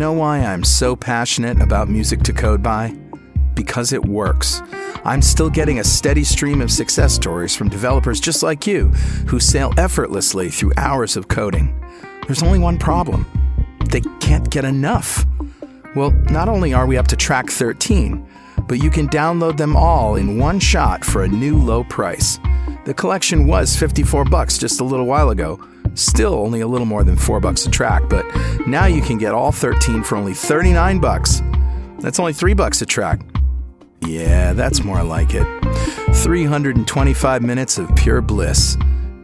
Know why I'm so passionate about music to code by? Because it works. I'm still getting a steady stream of success stories from developers just like you who sail effortlessly through hours of coding. There's only one problem they can't get enough. Well, not only are we up to track 13, but you can download them all in one shot for a new low price. The collection was 54 bucks just a little while ago. Still only a little more than 4 bucks a track, but now you can get all 13 for only 39 bucks. That's only 3 bucks a track. Yeah, that's more like it. 325 minutes of pure bliss.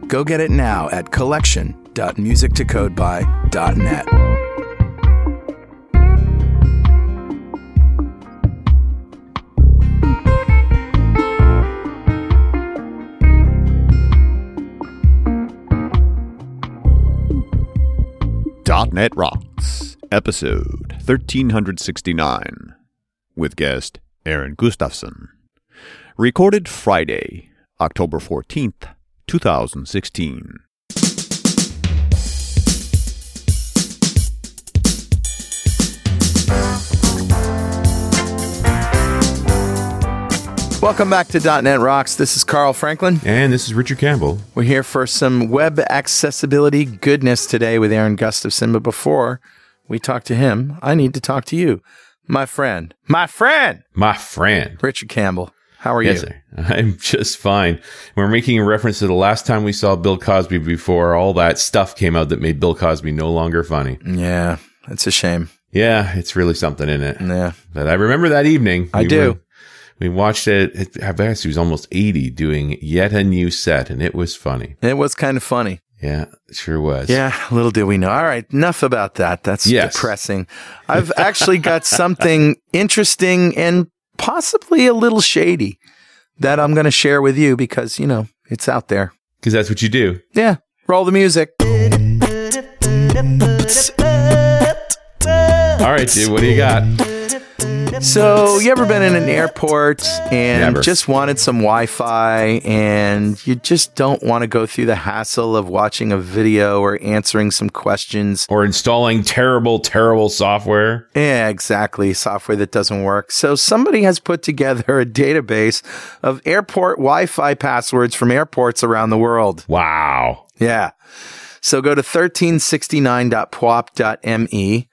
Go get it now at collection.musictocodeby.net. .NET Rocks, episode 1369, with guest Aaron Gustafson. Recorded Friday, October 14th, 2016. Welcome back to .NET Rocks. This is Carl Franklin. And this is Richard Campbell. We're here for some web accessibility goodness today with Aaron Gustafson. But before we talk to him, I need to talk to you, my friend. My friend, My friend. Richard Campbell. How are Yes, you? sir. I'm just fine. We're making a reference to the last time we saw Bill Cosby before all that stuff came out that made Bill Cosby no longer funny. Yeah, it's a shame. Yeah, it's really something in it. Yeah. But I remember that evening. I We do. were- we watched it. I guess he was almost 80 doing yet a new set, and it was funny. It was kind of funny. Yeah, sure was. Yeah, little did we know. All right, enough about that. That's Yes. depressing. I've actually got something interesting and possibly a little shady that I'm going to share with you because, you know, it's out there. Because that's what you do. Yeah, roll the music. All right, dude, what do you got? So, you ever been in an airport and Never. just wanted some Wi Fi and you just don't want to go through the hassle of watching a video or answering some questions? Or installing terrible, terrible software? Yeah, exactly. Software that doesn't work. So, somebody has put together a database of airport Wi Fi passwords from airports around the world. Wow. Yeah. So, go to 1369.pwop.me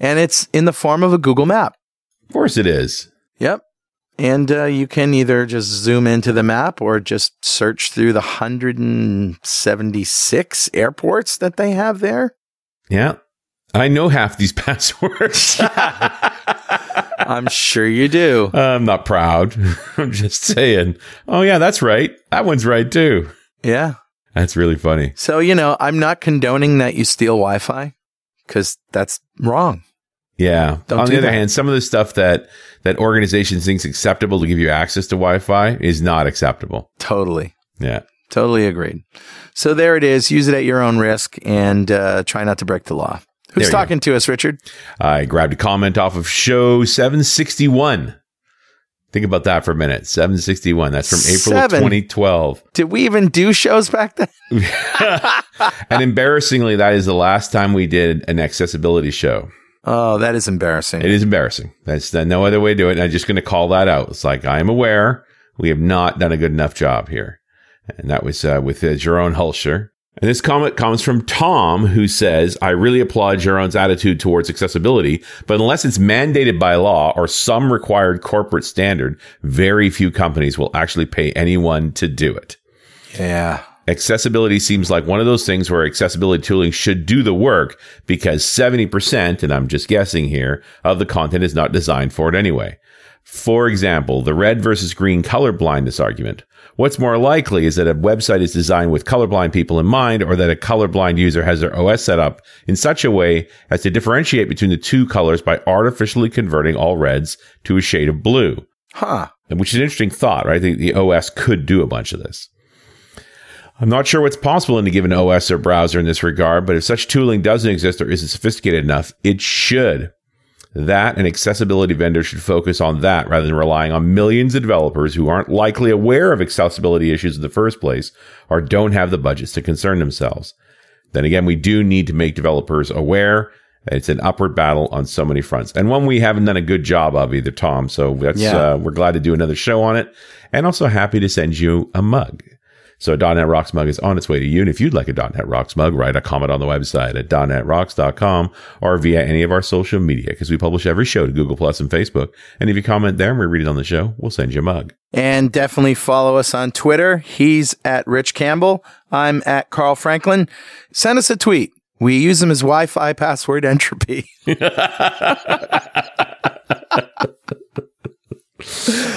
and it's in the form of a Google map. Of course it is. Yep. And uh, you can either just zoom into the map or just search through the 176 airports that they have there. Yeah. I know half these passwords. I'm sure you do. I'm not proud. I'm just saying. Oh, yeah, that's right. That one's right too. Yeah. That's really funny. So, you know, I'm not condoning that you steal Wi Fi because that's wrong. Yeah. Don't On the other that. hand, some of the stuff that that organizations thinks acceptable to give you access to Wi-Fi is not acceptable. Totally. Yeah. Totally agreed. So, there it is. Use it at your own risk and uh, try not to break the law. Who's you go. talking to us, Richard? I grabbed a comment off of show 761. Think about that for a minute. 761. That's from April Seven. of 2012. Did we even do shows back then? and embarrassingly, that is the last time we did an accessibility show. Oh, that is embarrassing. It is embarrassing. That's no other way to do it. And I'm just going to call that out. It's like I am aware we have not done a good enough job here, and that was uh, with uh, Jerome Hulscher. And this comment comes from Tom, who says, "I really applaud Jerome's attitude towards accessibility, but unless it's mandated by law or some required corporate standard, very few companies will actually pay anyone to do it." Yeah. Accessibility seems like one of those things where accessibility tooling should do the work because 70%, and I'm just guessing here, of the content is not designed for it anyway. For example, the red versus green color blindness argument. What's more likely is that a website is designed with colorblind people in mind or that a colorblind user has their OS set up in such a way as to differentiate between the two colors by artificially converting all reds to a shade of blue. Huh. Which is an interesting thought, right? The, the OS could do a bunch of this. I'm not sure what's possible in a given OS or browser in this regard, but if such tooling doesn't exist or isn't sophisticated enough, it should. That and accessibility vendors should focus on that rather than relying on millions of developers who aren't likely aware of accessibility issues in the first place or don't have the budgets to concern themselves. Then again, we do need to make developers aware It's an upward battle on so many fronts, and one we haven't done a good job of either, Tom. So that's Yeah. uh, we're glad to do another show on it, and also happy to send you a mug. So a .NET Rocks mug is on its way to you. And if you'd like a .NET Rocks mug, write a comment on the website at .NET .NETRocks.com or via any of our social media because we publish every show to Google Plus and Facebook. And if you comment there and we read it on the show, we'll send you a mug. And definitely follow us on Twitter. He's at Rich Campbell. I'm at Carl Franklin. Send us a tweet. We use them as Wi Fi password entropy.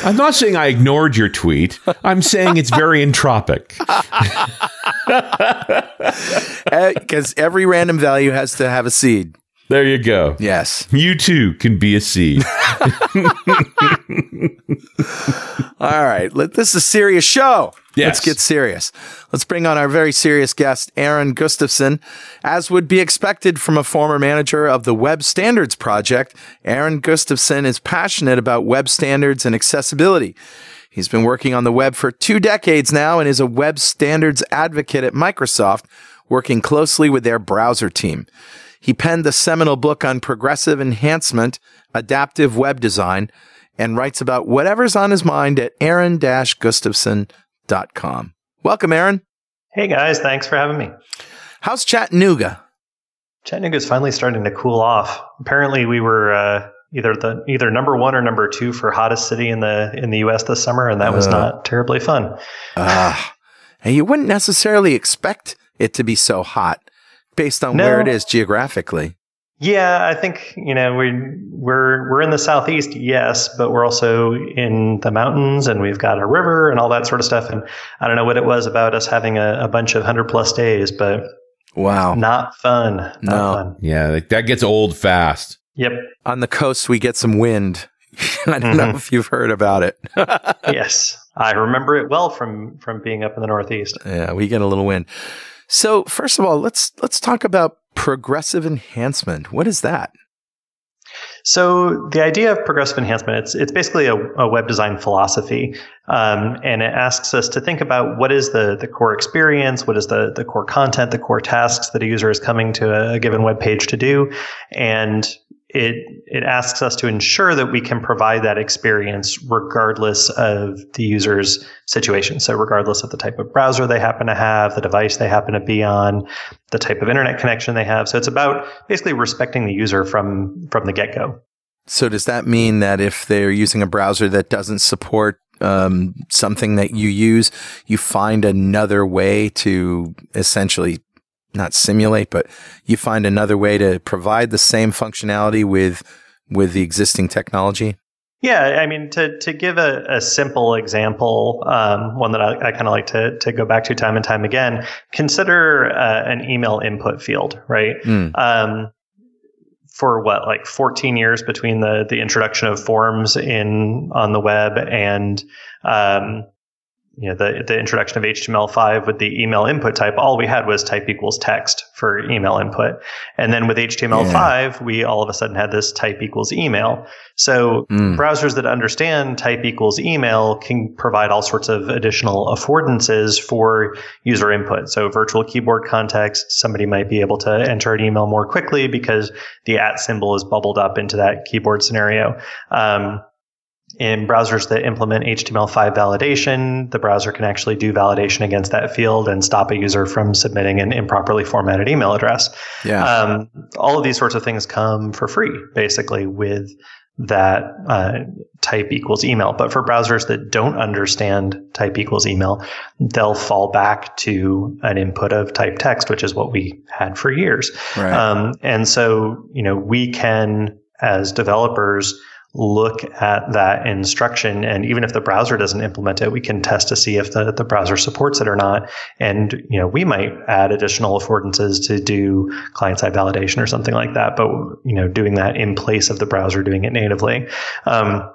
I'm not saying I ignored your tweet. I'm saying it's very entropic. Because Uh, every random value has to have a seed. There you go. Yes. You too can be a seed. All right. Let, this is a serious show. Yes. Let's get serious. Let's bring on our very serious guest, Aaron Gustafson. As would be expected from a former manager of the Web Standards Project, Aaron Gustafson is passionate about web standards and accessibility. He's been working on the web for two decades now and is a web standards advocate at Microsoft, working closely with their browser team. He penned the seminal book on progressive enhancement, adaptive web design, and writes about whatever's on his mind at aaron-gustafson.com. Welcome, Aaron. Hey guys, thanks for having me. How's Chattanooga? Chattanooga is finally starting to cool off. Apparently, we were uh, either the either number one or number two for hottest city in the in the U.S. this summer, and that was Uh. not terribly fun. Ah, and you wouldn't necessarily expect it to be so hot based on No. where it is geographically. Yeah, I think you know we we're we're in the southeast, yes, but we're also in the mountains, and we've got a river and all that sort of stuff. And I don't know what it was about us having a, a bunch of hundred plus days, but Wow. not fun. Not No. fun. yeah, like, that gets old fast. Yep. On the coast, we get some wind. I don't know Mhm. if you've heard about it. yes, I remember it well from from being up in the northeast. Yeah, we get a little wind. So, first of all, let's let's talk about progressive enhancement. What is that? So the idea of progressive enhancement, it's it's basically a, a web design philosophy, um, and it asks us to think about what is the the core experience, what is the the core content, the core tasks that a user is coming to a, a given web page to do, and it it asks us to ensure that we can provide that experience regardless of the user's situation. So regardless of the type of browser they happen to have, the device they happen to be on, the type of internet connection they have. So it's about basically respecting the user from from the get go. So, does that mean that if they're using a browser that doesn't support um, something that you use, you find another way to essentially not simulate, but you find another way to provide the same functionality with with the existing technology? Yeah, I mean, to to give a, a simple example, um, one that I, I kind of like to to go back to time and time again. Consider uh, an email input field, right? Mm. Um, for what, like 14 years between the the introduction of forms in on the web and um, you know the the introduction of HTML5 with the email input type, all we had was type equals text for email input, and then with HTML5, we all of a sudden had this type equals email. So Mm. browsers that understand type equals email can provide all sorts of additional affordances for user input. So virtual keyboard context, somebody might be able to enter an email more quickly because the at symbol is bubbled up into that keyboard scenario. Um, in browsers that implement HTML5 validation, the browser can actually do validation against that field and stop a user from submitting an improperly formatted email address. Yeah. Um, all of these sorts of things come for free, basically, with that uh, type equals email. But for browsers that don't understand type equals email, they'll fall back to an input of type text, which is what we had for years. right. Um, and so, you know, we can, as developers, look at that instruction. And even if the browser doesn't implement it, we can test to see if the, the browser supports it or not. And, you know, we might add additional affordances to do client side validation or something like that. But, you know, doing that in place of the browser doing it natively. Um,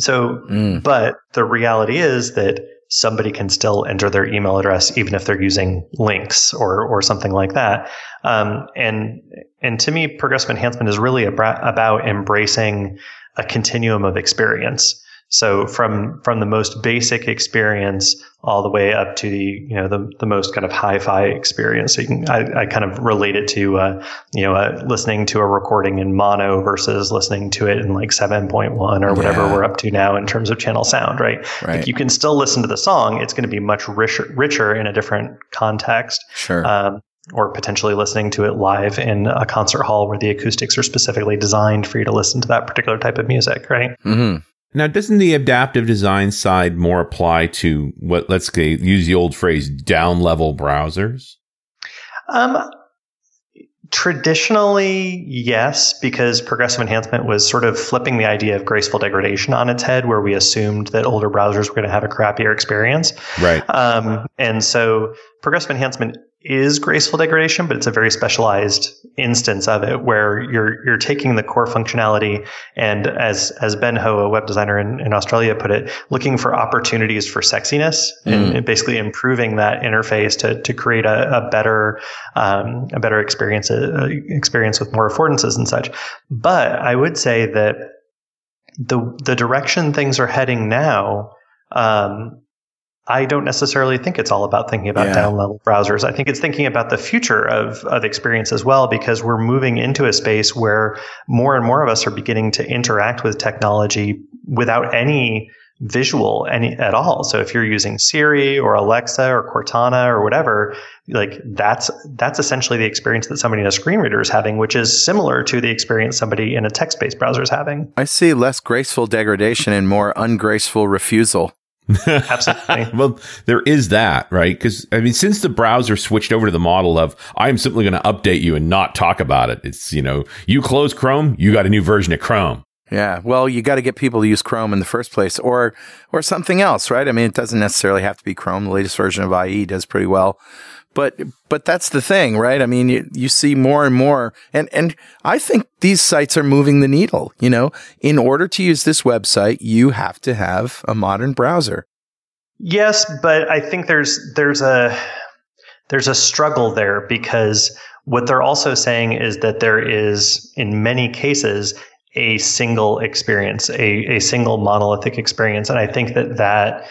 so Mm. but the reality is that somebody can still enter their email address even if they're using Lynx or or something like that. Um, and and to me, progressive enhancement is really about embracing a continuum of experience. So from from the most basic experience all the way up to the you know the, the most kind of hi-fi experience. So you can I, I kind of relate it to uh, you know uh, listening to a recording in mono versus listening to it in like 7.1 or whatever Yeah. we're up to now in terms of channel sound, right? Right. Like you can still listen to the song. It's going to be much richer, richer in a different context Sure. um, or potentially listening to it live in a concert hall where the acoustics are specifically designed for you to listen to that particular type of music, right? Mm-hmm. Now, doesn't the adaptive design side more apply to what, let's say, use the old phrase, down level browsers? Um, traditionally, yes, because progressive enhancement was sort of flipping the idea of graceful degradation on its head, where we assumed that older browsers were going to have a crappier experience. Right. Um, and so progressive enhancement is graceful degradation, but it's a very specialized instance of it where you're you're taking the core functionality and as as Ben Ho, a web designer in, in Australia, put it, looking for opportunities for sexiness and, and basically improving that interface to to create a, a better um, a better experience uh, experience with more affordances and such. But I would say that the the direction things are heading now. Um, I don't necessarily think it's all about thinking about Yeah. down level browsers. I think it's thinking about the future of, of experience as well, because we're moving into a space where more and more of us are beginning to interact with technology without any visual any at all. So if you're using Siri or Alexa or Cortana or whatever, like that's that's essentially the experience that somebody in a screen reader is having, which is similar to the experience somebody in a text-based browser is having. I see less graceful degradation and more ungraceful refusal. Absolutely. well, there is that, right? Because I mean, since the browser switched over to the model of I'm simply going to update you and not talk about it, it's you know, you close Chrome, you got a new version of Chrome. Yeah, well, you got to get people to use Chrome in the first place, or or something else, right? I mean, it doesn't necessarily have to be Chrome. The latest version of IE does pretty well, but but that's the thing, right? I mean, you, you see more and more, and and I think these sites are moving the needle. You know, in order to use this website, you have to have a modern browser. Yes, but I think there's there's a there's a struggle there because what they're also saying is that there is in many cases a single experience, a, a single monolithic experience. And I think that that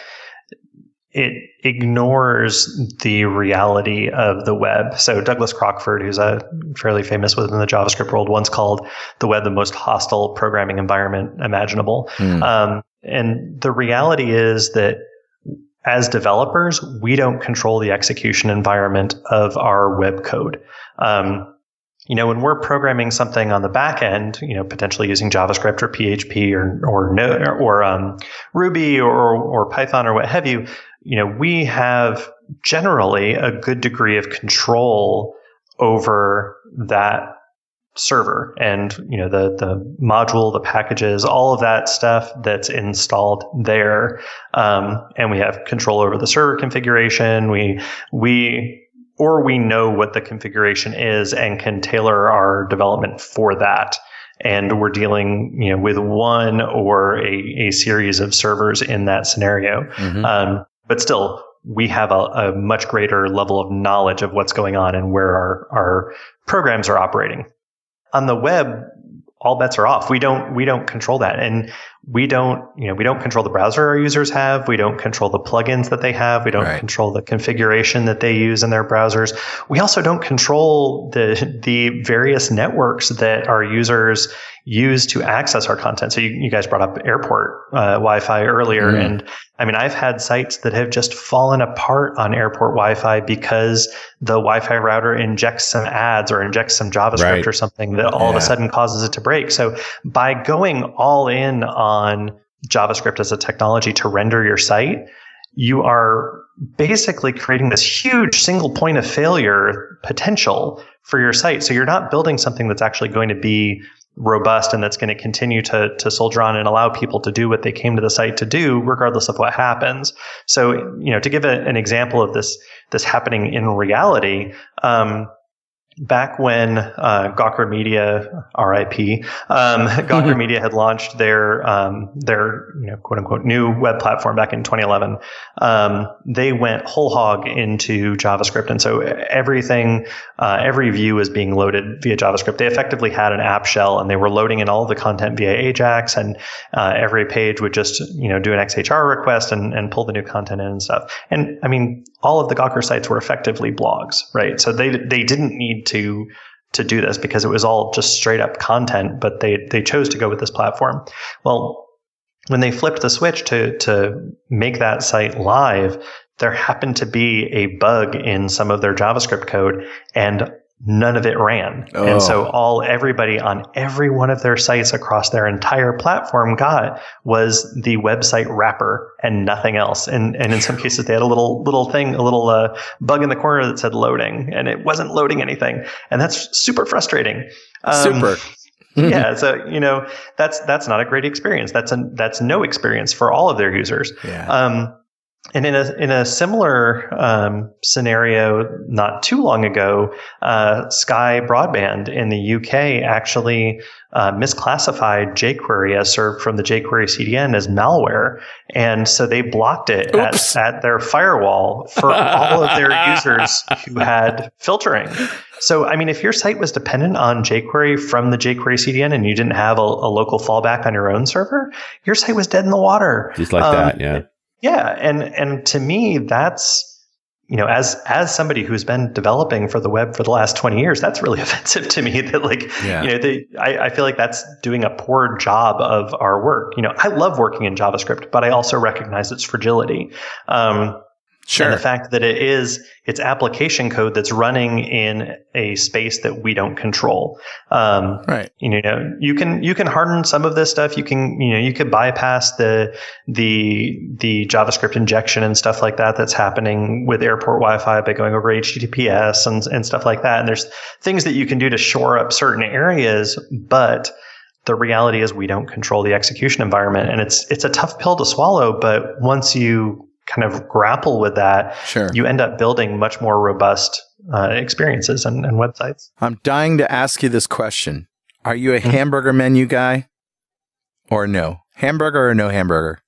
it ignores the reality of the web. So Douglas Crockford, who's a fairly famous within the JavaScript world, once called the web the most hostile programming environment imaginable. Hmm. Um, and the reality is that as developers, we don't control the execution environment of our web code. Um, you know, when we're programming something on the back end, you know, potentially using JavaScript or PHP or or no, or um, Ruby or or Python or what have you, you know, we have generally a good degree of control over that server and you know the the module the packages all of that stuff that's installed there. Um, and we have control over the server configuration. We we or we know what the configuration is and can tailor our development for that. And we're dealing you know with one or a, a series of servers in that scenario. Mhm. um, but still we have a, a much greater level of knowledge of what's going on and where our, our programs are operating. On the web all bets are off. We don't we don't control that. And we don't you know we don't control the browser our users have. We don't control the plugins that they have. We don't Right. control the configuration that they use in their browsers. We also don't control the the various networks that our users use to access our content so you, you guys brought up airport uh, wi-fi earlier Mhm. and i mean i've had sites that have just fallen apart on airport wi-fi because the wi-fi router injects some ads or injects some javascript Right. or something that all of a sudden causes it to break so by going all in on JavaScript as a technology to render your site, you are basically creating this huge single point of failure potential for your site. So you're not building something that's actually going to be robust and that's going to continue to, to soldier on and allow people to do what they came to the site to do, regardless of what happens. So, you know, to give a, an example of this, this happening in reality, um, back when uh, Gawker Media, RIP, um, Gawker Media had launched their um, their you know quote unquote new web platform back in 2011, um, they went whole hog into JavaScript, and so everything, uh, every view was being loaded via JavaScript. They effectively had an app shell, and they were loading in all the content via Ajax, and uh, every page would just you know do an XHR request and, and pull the new content in and stuff. And I mean, all of the Gawker sites were effectively blogs, right? So they they didn't need to to do this because it was all just straight up content, but they they chose to go with this platform. Well, when they flipped the switch to to make that site live, there happened to be a bug in some of their JavaScript code and none of it ran. Oh. And so oh. all everybody on every one of their sites across their entire platform got was the website wrapper and nothing else. And and in some cases they had a little little thing, a little uh, bug in the corner that said loading and it wasn't loading anything. And that's super frustrating. Um, super. yeah, so you know that's that's not a great experience. That's a that's no experience for all of their users. Yeah. Um, and in a in a similar um, scenario, not too long ago, uh, Sky Broadband in the UK actually uh, misclassified jQuery as served from the jQuery CDN as malware, and so they blocked it at, at, their firewall for all of their users who had filtering. So, I mean, if your site was dependent on jQuery from the jQuery CDN and you didn't have a, a local fallback on your own server, your site was dead in the water. Just like um, that, yeah. Yeah, and and to me, that's you know, as as somebody who's been developing for the web for the last twenty years, that's really offensive to me. That like, yeah. you know, the, I, I feel like that's doing a poor job of our work. You know, I love working in JavaScript, but I also recognize its fragility. Um, Sure. And the fact that it is it's application code that's running in a space that we don't control. Um, right. You know, you can you can harden some of this stuff. You can you know you could bypass the the the JavaScript injection and stuff like that that's happening with airport Wi-Fi by going over HTTPS and and stuff like that. And there's things that you can do to shore up certain areas, but the reality is we don't control the execution environment and it's it's a tough pill to swallow but once you kind of grapple with that, sure. you end up building much more robust uh, experiences and, and, websites. I'm dying to ask you this question. Are you a mm-hmm. hamburger menu guy or no? Hamburger or no hamburger?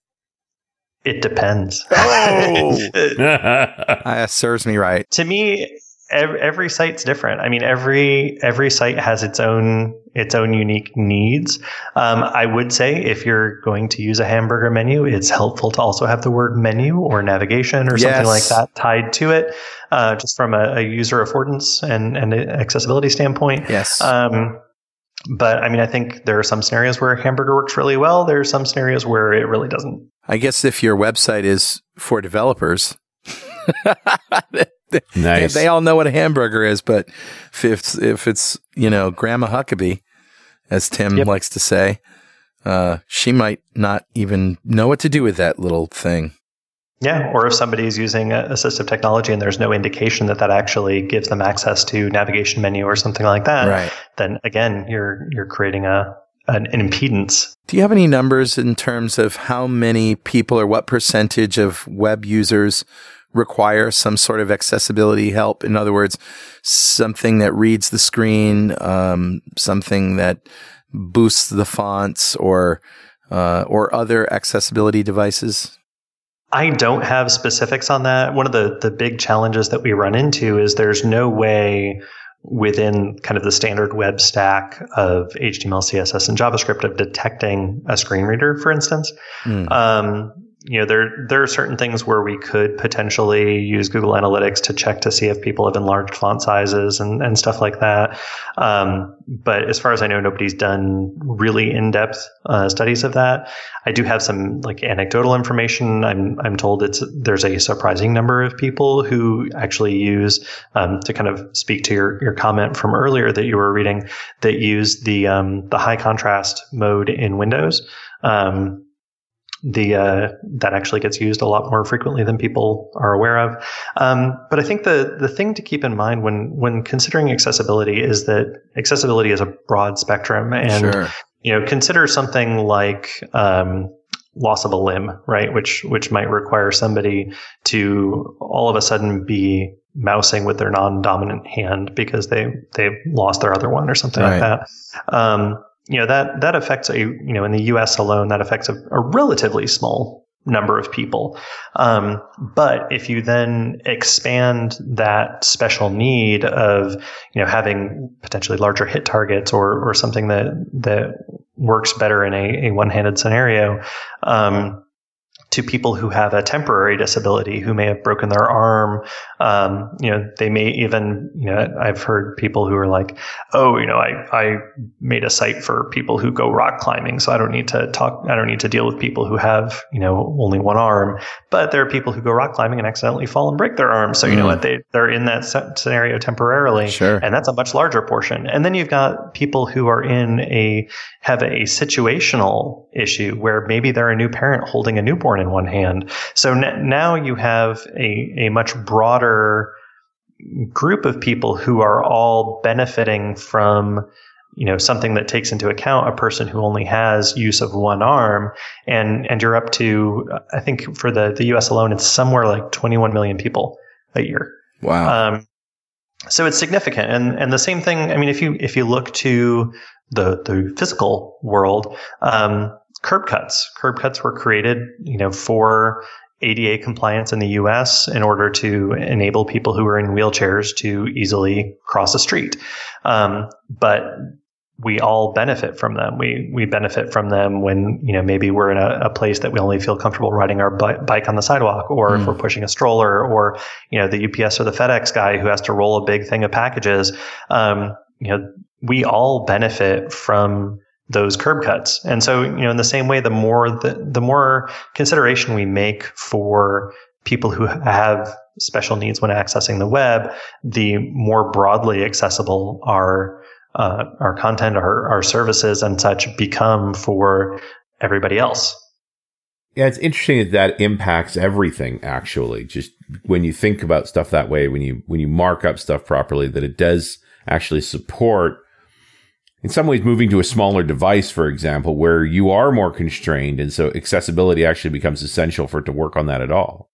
It depends. Oh, that serves me right. To me, every, every site's different. I mean, every every site has its own its own unique needs. Um, I would say if you're going to use a hamburger menu, it's helpful to also have the word menu or navigation or something yes. like that tied to it, uh, just from a, a, user affordance and and accessibility standpoint. Yes. Um, but I mean, I think there are some scenarios where hamburger works really well. There are some scenarios where it really doesn't. I guess if your website is for developers, nice. They, they, all know what a hamburger is, but if it's, if it's you know Grandma Huckabee, as Tim yep. likes to say, uh, she might not even know what to do with that little thing. Yeah, or if somebody is using assistive technology and there's no indication that that actually gives them access to navigation menu or something like that, right. then again, you're you're creating a an, an impedance. Do you have any numbers in terms of how many people or what percentage of web users require some sort of accessibility help. In other words, something that reads the screen, um, something that boosts the fonts, or uh, or other accessibility devices. I don't have specifics on that. One of the the big challenges that we run into is there's no way within kind of the standard web stack of HTML, CSS, and JavaScript of detecting a screen reader, for instance. Mm. Um, you know, there there are certain things where we could potentially use Google Analytics to check to see if people have enlarged font sizes and, and stuff like that. Um, but as far as I know, nobody's done really in depth uh, studies of that. I do have some like anecdotal information. I'm I'm told it's there's a surprising number of people who actually use um, to kind of speak to your your comment from earlier that you were reading that use the um, the high contrast mode in Windows. Um, the uh, that actually gets used a lot more frequently than people are aware of. Um, but I think the the thing to keep in mind when when considering accessibility is that accessibility is a broad spectrum, and sure. you know consider something like um, loss of a limb, right? Which which might require somebody to all of a sudden be mousing with their non-dominant hand because they they lost their other one or something right. like that. Um, you know that that affects a you know in the U.S. alone that affects a, a relatively small number of people. Um, but if you then expand that special need of you know having potentially larger hit targets or or something that that works better in a, a one-handed scenario. Um, to people who have a temporary disability who may have broken their arm. Um, you know, they may even, you know, I've heard people who are like, oh, you know, I, I made a site for people who go rock climbing. So I don't need to talk, I don't need to deal with people who have, you know, only one arm. But there are people who go rock climbing and accidentally fall and break their arm. So, you mm. know what? They, they're in that scenario temporarily. Sure. And that's a much larger portion. And then you've got people who are in a, have a situational issue where maybe they're a new parent holding a newborn in one hand. So n- now you have a, a much broader group of people who are all benefiting from you know something that takes into account a person who only has use of one arm. And and you're up to i think for the the us alone it's somewhere like 21 million people a year. Wow. Um, so it's significant. And and the same thing i mean if you if you look to the the physical world um, curb cuts. Curb cuts were created, you know, for ADA compliance in the US in order to enable people who are in wheelchairs to easily cross a street. Um, but we all benefit from them. We we benefit from them when you know maybe we're in a, a place that we only feel comfortable riding our bi- bike on the sidewalk, or mm. if we're pushing a stroller, or you know the UPS or the FedEx guy who has to roll a big thing of packages. Um, you know, we all benefit from those curb cuts. And so, you know, in the same way, the more the, the more consideration we make for people who have special needs when accessing the web, the more broadly accessible our uh, our content, our, our services, and such become for everybody else. Yeah, it's interesting that that impacts everything. Actually, just when you think about stuff that way, when you when you mark up stuff properly, that it does actually support in some ways moving to a smaller device, for example, where you are more constrained. And so accessibility actually becomes essential for it to work on that at all.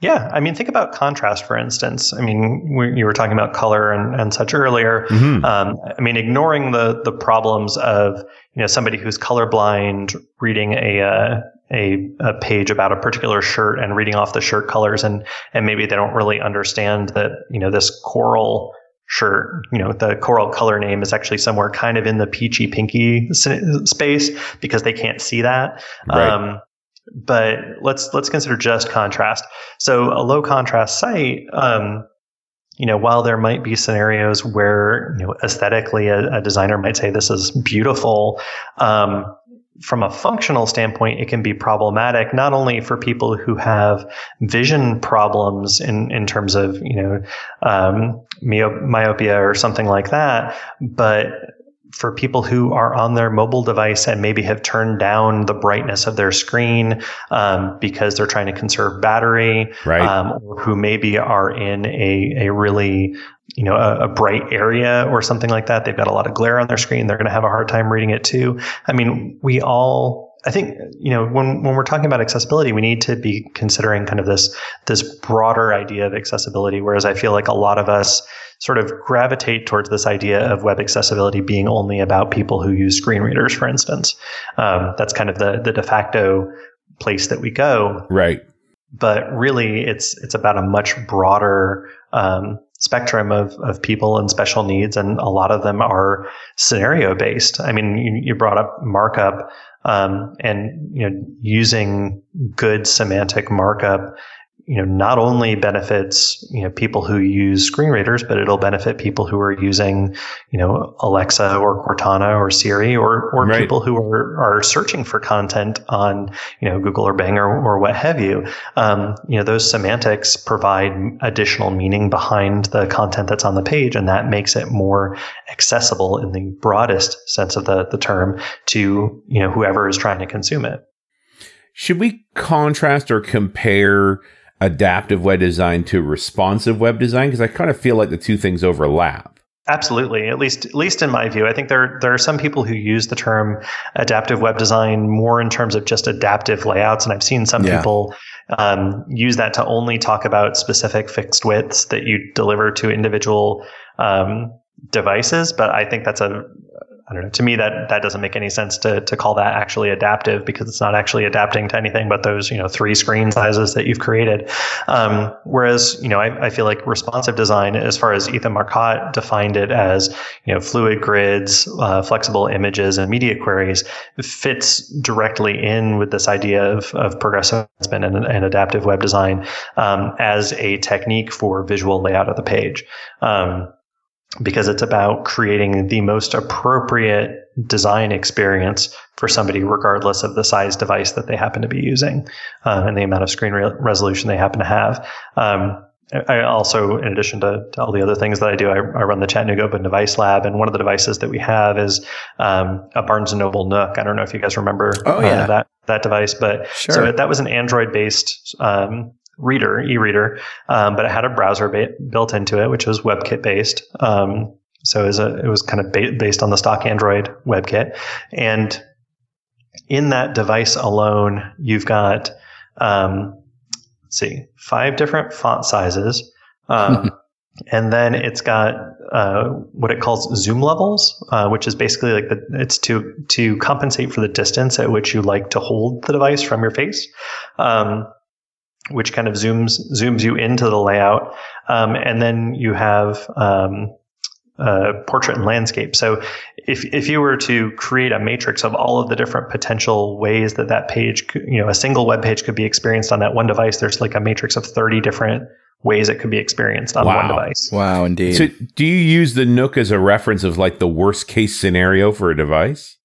Yeah. I mean, think about contrast, for instance. I mean, we, you were talking about color and, and such earlier. Mm-hmm. Um, I mean, ignoring the, the problems of, you know, somebody who's colorblind reading a, uh, a, a page about a particular shirt and reading off the shirt colors and, and maybe they don't really understand that, you know, this coral shirt, you know, the coral color name is actually somewhere kind of in the peachy pinky space because they can't see that. Right. Um, but let's let's consider just contrast. So a low contrast site, um, you know, while there might be scenarios where you know aesthetically a, a designer might say this is beautiful, um, from a functional standpoint, it can be problematic not only for people who have vision problems in, in terms of, you know, um, myopia or something like that, but for people who are on their mobile device and maybe have turned down the brightness of their screen um, because they're trying to conserve battery, right. um, or who maybe are in a, a really you know, a, a, bright area or something like that. They've got a lot of glare on their screen. They're going to have a hard time reading it too. I mean, we all, I think, you know, when, when we're talking about accessibility, we need to be considering kind of this, this broader idea of accessibility. Whereas I feel like a lot of us sort of gravitate towards this idea of web accessibility being only about people who use screen readers, for instance. Um, that's kind of the, the de facto place that we go. Right. But really, it's, it's about a much broader, um, spectrum of, of people and special needs, and a lot of them are scenario based. I mean, you, you brought up markup, um, and you know, using good semantic markup you know, not only benefits, you know, people who use screen readers, but it'll benefit people who are using, you know, Alexa or Cortana or Siri or, or right. people who are, are searching for content on, you know, Google or Bing or, or what have you. Um, you know, those semantics provide additional meaning behind the content that's on the page, and that makes it more accessible in the broadest sense of the, the term to, you know, whoever is trying to consume it. Should we contrast or compare adaptive web design to responsive web design? Because I kind of feel like the two things overlap. Absolutely, at least at least in my view, I think there there are some people who use the term adaptive web design more in terms of just adaptive layouts, and I've seen some yeah. people um, use that to only talk about specific fixed widths that you deliver to individual um, devices. But I think that's a I don't know. To me, that that doesn't make any sense to to call that actually adaptive because it's not actually adapting to anything but those you know three screen sizes that you've created. Um, whereas you know, I, I, feel like responsive design, as far as Ethan Marcotte defined it as you know fluid grids, uh, flexible images, and media queries, fits directly in with this idea of of progressive and, and adaptive web design um, as a technique for visual layout of the page. Um, because it's about creating the most appropriate design experience for somebody, regardless of the size device that they happen to be using uh, and the amount of screen re- resolution they happen to have. Um, I also, in addition to, to, all the other things that I do, I, I, run the Chattanooga Open Device Lab, and one of the devices that we have is um, a Barnes and Noble Nook. I don't know if you guys remember oh, yeah. uh, that that device, but sure. so that was an Android-based um, reader, e-reader, um, but it had a browser ba- built into it, which was WebKit based. Um, so it was, a, it was kind of ba- based on the stock Android WebKit. And in that device alone, you've got, um, let's see, five different font sizes. Um, and then it's got uh, what it calls zoom levels, uh, which is basically like the, it's to to compensate for the distance at which you like to hold the device from your face. Um, which kind of zooms zooms you into the layout, um, and then you have um, uh, portrait and landscape. So if if you were to create a matrix of all of the different potential ways that that page, could, you know, a single web page could be experienced on that one device, there's like a matrix of 30 different ways it could be experienced on wow. one device. Wow, indeed. So do you use the Nook as a reference of like the worst case scenario for a device?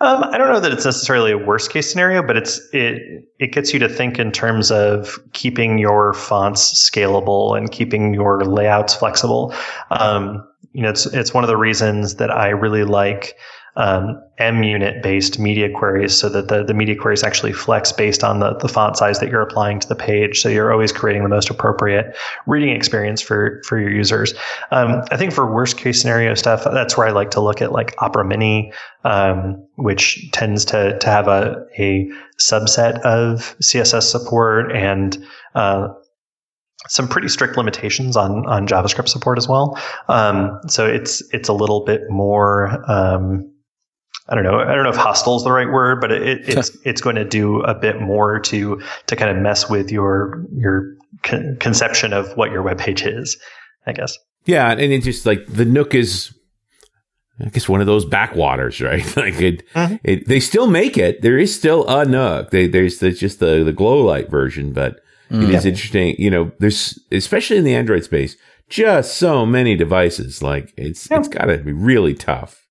Um, I don't know that it's necessarily a worst case scenario, but it's it it gets you to think in terms of keeping your fonts scalable and keeping your layouts flexible. Um, you know, it's it's one of the reasons that I really like um, unit based media queries so that the, the media queries actually flex based on the, the font size that you're applying to the page. So you're always creating the most appropriate reading experience for, for your users. Um, I think for worst case scenario stuff, that's where I like to look at like Opera Mini, um, which tends to, to have a, a subset of CSS support and, uh, some pretty strict limitations on on JavaScript support as well. Um, so it's it's a little bit more um, I don't know. I don't know if hostile is the right word, but it, it's it's going to do a bit more to to kind of mess with your your con- conception of what your web page is. I guess. Yeah, and it's just like the Nook is, I guess, one of those backwaters, right? like it, mm-hmm. it, they still make it. There is still a Nook. They, there's, there's just the the glow light version, but mm. it is interesting. You know, there's especially in the Android space, just so many devices. Like it's yeah. it's got to be really tough.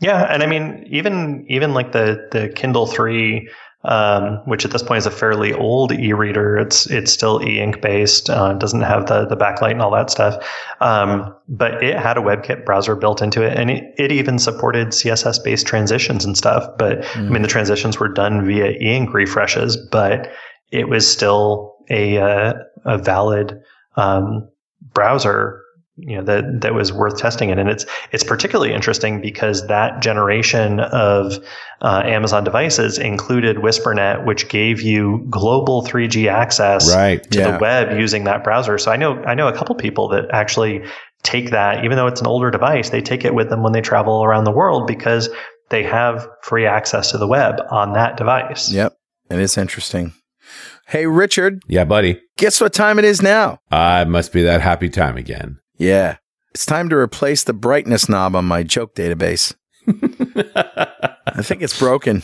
Yeah, and I mean, even even like the the Kindle three, um, which at this point is a fairly old e-reader, it's it's still e-ink based, uh, doesn't have the the backlight and all that stuff, um, but it had a WebKit browser built into it, and it, it even supported CSS based transitions and stuff. But mm. I mean, the transitions were done via e-ink refreshes, but it was still a uh, a valid um, browser you know that that was worth testing it and it's it's particularly interesting because that generation of uh, Amazon devices included WhisperNet which gave you global 3G access right. to yeah. the web using that browser so I know I know a couple people that actually take that even though it's an older device they take it with them when they travel around the world because they have free access to the web on that device yep And it is interesting Hey, Richard. Yeah, buddy. Guess what time it is now? Uh, it must be that happy time again. Yeah. It's time to replace the brightness knob on my joke database. I think it's broken.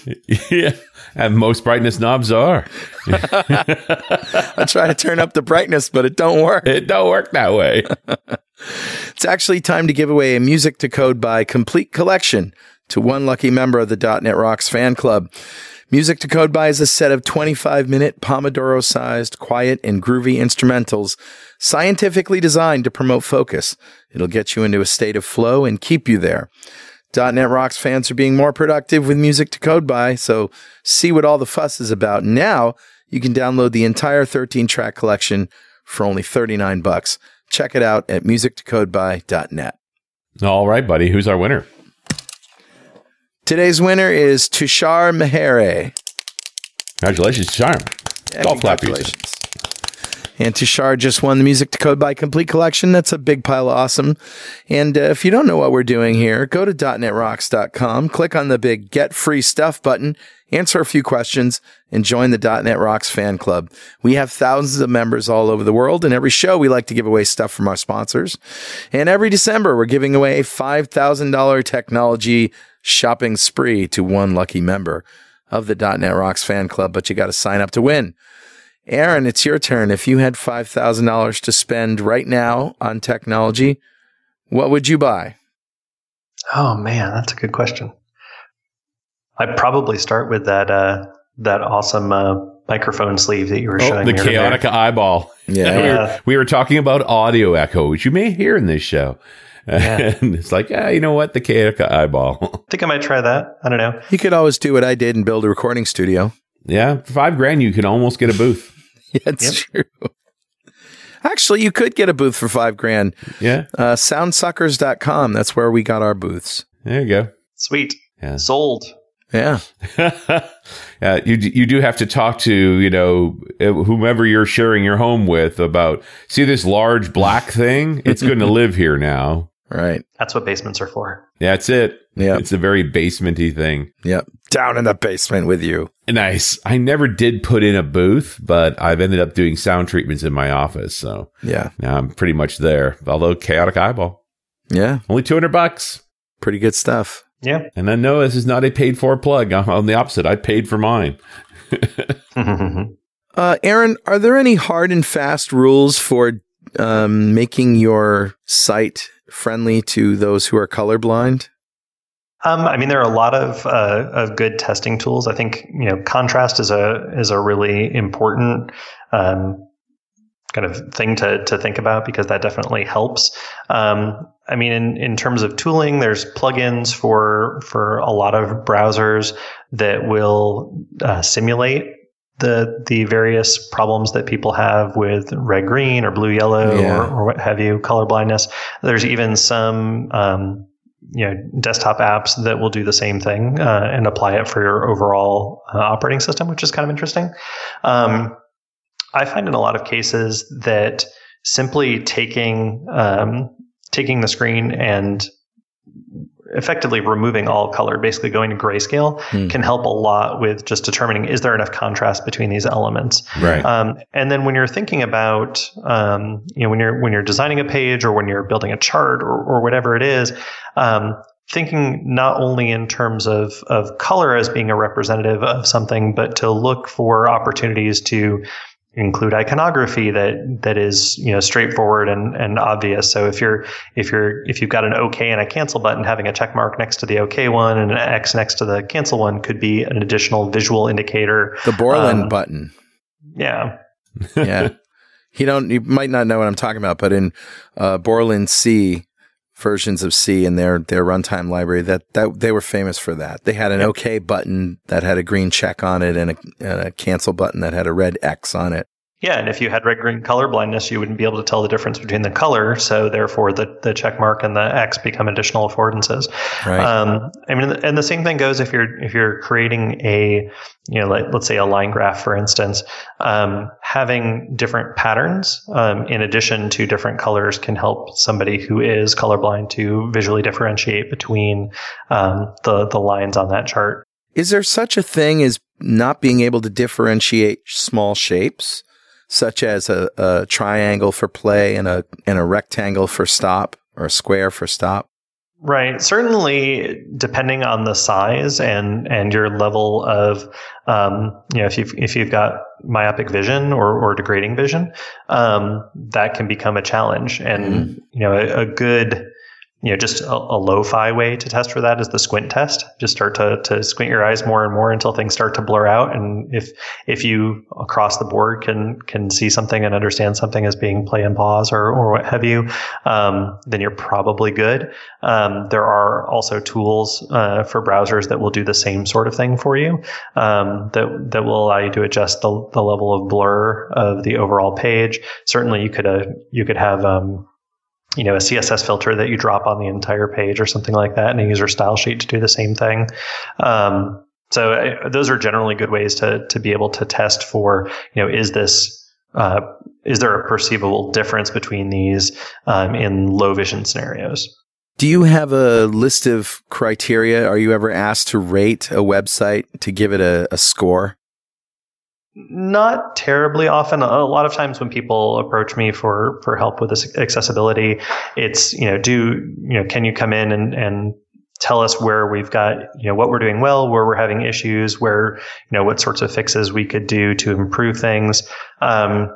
Yeah. And most brightness knobs are. I try to turn up the brightness, but it don't work. It don't work that way. it's actually time to give away a Music to Code by complete collection to one lucky member of the .NET Rocks fan club. Music to Code by is a set of 25 minute Pomodoro sized, quiet, and groovy instrumentals scientifically designed to promote focus. It'll get you into a state of flow and keep you there. .NET Rocks fans are being more productive with Music to Code by, so see what all the fuss is about. Now you can download the entire 13 track collection for only 39 bucks. Check it out at musictocodeby.net. All right, buddy. Who's our winner? Today's winner is Tushar Mehere. Congratulations, Tushar. Yeah, Golf congratulations. And Tushar just won the Music to Code by Complete collection. That's a big pile of awesome. And uh, if you don't know what we're doing here, go to .netrocks.com, click on the big Get Free Stuff button, answer a few questions, and join the .NET Rocks fan club. We have thousands of members all over the world, and every show we like to give away stuff from our sponsors. And every December we're giving away a $5,000 technology shopping spree to one lucky member of the .NET Rocks fan club, but you got to sign up to win. Aaron, it's your turn. If you had $5,000 to spend right now on technology, what would you buy? Oh man, that's a good question. I'd probably start with that uh, that awesome uh, microphone sleeve that you were Oh, showing. the me earlier. eyeball. Yeah. we, were, we were talking about audio echo, which you may hear in this show. And it's like, yeah, you know what? The Kaotica Eyeball. I think I might try that. I don't know. You could always do what I did and build a recording studio. yeah, for five grand, you can almost get a booth. Yeah, it's true. Actually, you could get a booth for five grand. Yeah, Uh, soundsuckers.com. That's where we got our booths. there you go. Sweet. Yeah. Sold. Yeah. uh, you you do have to talk to you know whomever you're sharing your home with about see this large black thing. It's going to live here now. Right. That's what basements are for. Yeah, that's it. Yep. It's a very basementy thing. Yep. Down in the basement with you. Nice. I never did put in a booth, but I've ended up doing sound treatments in my office, so Yeah. now I'm pretty much there. Although Kaotica Eyeball, Yeah. only two hundred bucks. Pretty good stuff. Yeah. And I know this is not a paid for plug. I'm on the opposite. I paid for mine. Uh, Aaron, are there any hard and fast rules for um, making your site friendly to those who are colorblind? Um, I mean, there are a lot of uh, of good testing tools. I think you know contrast is a is a really important um, kind of thing to to think about because that definitely helps. Um, I mean, in in terms of tooling, there's plugins for for a lot of browsers that will uh, simulate the the various problems that people have with red green or blue yellow Yeah. or, or what have you color blindness. There's even some um, you know desktop apps that will do the same thing uh, and apply it for your overall uh, operating system, which is kind of interesting. Um, I find in a lot of cases that simply taking um, taking the screen and effectively removing all color, basically going to grayscale, Hmm. can help a lot with just determining is there enough contrast between these elements. Right. Um, and then when you're thinking about, um, you know, when you're when you're designing a page or when you're building a chart or, or whatever it is, um, thinking not only in terms of of color as being a representative of something, but to look for opportunities to include iconography that that is you know straightforward and, and obvious. So if you're if you're if you've got an OK and a cancel button, having a check mark next to the OK one and an X next to the cancel one could be an additional visual indicator. The Borland Um, button. Yeah, Yeah. you don't you might not know what I'm talking about, but in uh, Borland C versions of C in their their runtime library that that they were famous for that. They had an OK button that had a green check on it and a, and a cancel button that had a red X on it. Yeah, and if you had red green color blindness, you wouldn't be able to tell the difference between the color. So therefore, the, the check mark and the X become additional affordances. Right. Um, I mean, and the same thing goes if you're if you're creating a you know, like let's say a line graph, for instance, um, having different patterns um, in addition to different colors can help somebody who is colorblind to visually differentiate between um, the the lines on that chart. Is there such a thing as not being able to differentiate small shapes, such as a, a triangle for play and a and a rectangle for stop or a square for stop? Right. Certainly, depending on the size and and your level of, um, you know, if you've if you've got myopic vision or or degrading vision, um, that can become a challenge. And you know, a, a good you know, just a, a lo-fi way to test for that is the squint test. Just start to, to squint your eyes more and more until things start to blur out. And if if you across the board can can see something and understand something as being play and pause or or what have you, um, then you're probably good. Um, there are also tools uh, for browsers that will do the same sort of thing for you. Um, that that will allow you to adjust the the level of blur of the overall page. Certainly, you could uh, you could have um, you know, a CSS filter that you drop on the entire page or something like that, and a user style sheet to do the same thing. Um, So uh, those are generally good ways to to be able to test for you know is this uh, is there a perceivable difference between these um, in low vision scenarios? Do you have a list of criteria? Are you ever asked to rate a website to give it a, a score? Not terribly often. A lot of times when people approach me for for help with this accessibility, it's you know do you know can you come in and and tell us where we've got you know what we're doing well, where we're having issues, where you know what sorts of fixes we could do to improve things. Um,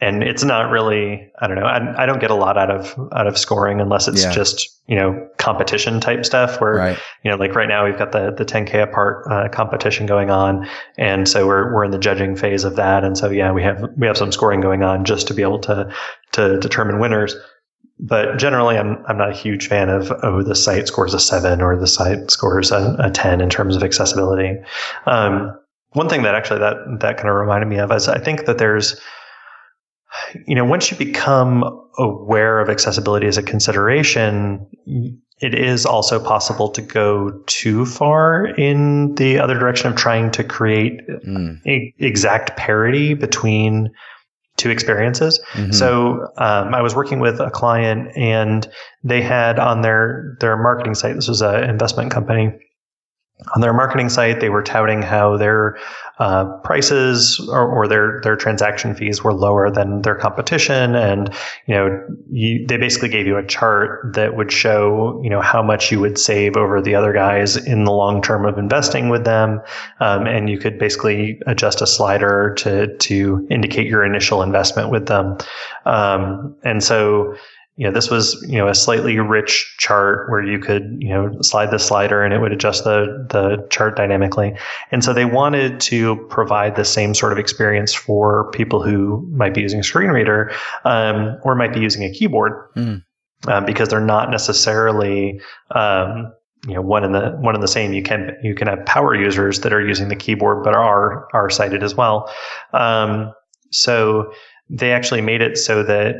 and it's not really i don't know I, I, don't get a lot out of out of scoring unless it's yeah. just you know competition type stuff where right. you know like right now we've got the the 10k apart uh, competition going on and so we're we're in the judging phase of that and so yeah we have we have some scoring going on just to be able to to determine winners but generally I'm I'm not a huge fan of oh the site scores a 7 or the site scores a, a 10 in terms of accessibility um, one thing that actually that that kind of reminded me of is I think that there's you know, once you become aware of accessibility as a consideration, it is also possible to go too far in the other direction of trying to create mm. a, exact parity between two experiences. Mm-hmm. So um, I was working with a client, and they had on their their marketing site. This was an investment company on their marketing site, they were touting how their uh, prices or, or, their their transaction fees were lower than their competition, and you know you, they basically gave you a chart that would show you know how much you would save over the other guys in the long term of investing with them, um, and you could basically adjust a slider to to indicate your initial investment with them, um, and so you know, this was, you know, a slightly rich chart where you could, you know, slide the slider and it would adjust the, the chart dynamically. And so they wanted to provide the same sort of experience for people who might be using a screen reader, um, or might be using a keyboard. Mm. Um, because they're not necessarily, um, you know, one in the one in the same. You can you can have power users that are using the keyboard, but are are sighted as well. Um, so they actually made it so that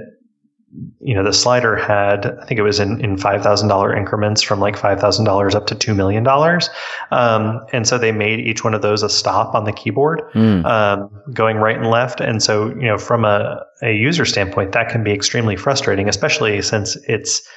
you know, the slider had, I think it was in, in $5,000 increments from like $5,000 up to $2 million. Um, and so they made each one of those a stop on the keyboard, mm. um, going right and left. And so, you know, from a, a user standpoint, that can be extremely frustrating, especially since it's,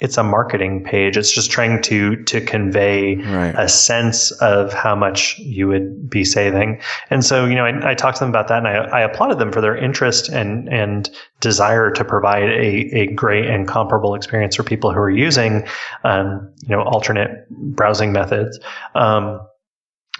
it's a marketing page. It's just trying to to convey right. a sense of how much you would be saving. And so, you know, I, I talked to them about that, and I, I, applauded them for their interest and and desire to provide a, a great and comparable experience for people who are using, um, you know, alternate browsing methods. Um,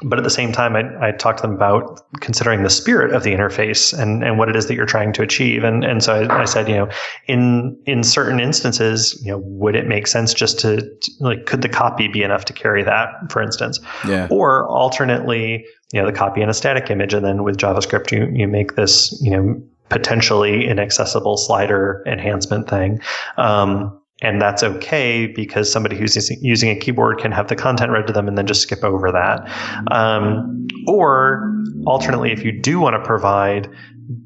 but at the same time, I, I talked to them about considering the spirit of the interface and, and what it is that you're trying to achieve. And, and so I, I said, you know, in, in certain instances, you know, would it make sense just to, to, like, could the copy be enough to carry that, for instance? Yeah. Or alternately, you know, the copy in a static image. And then with JavaScript, you, you make this, you know, potentially inaccessible slider enhancement thing. Um, and that's okay because somebody who's using a keyboard can have the content read to them and then just skip over that. Um, or alternately, if you do want to provide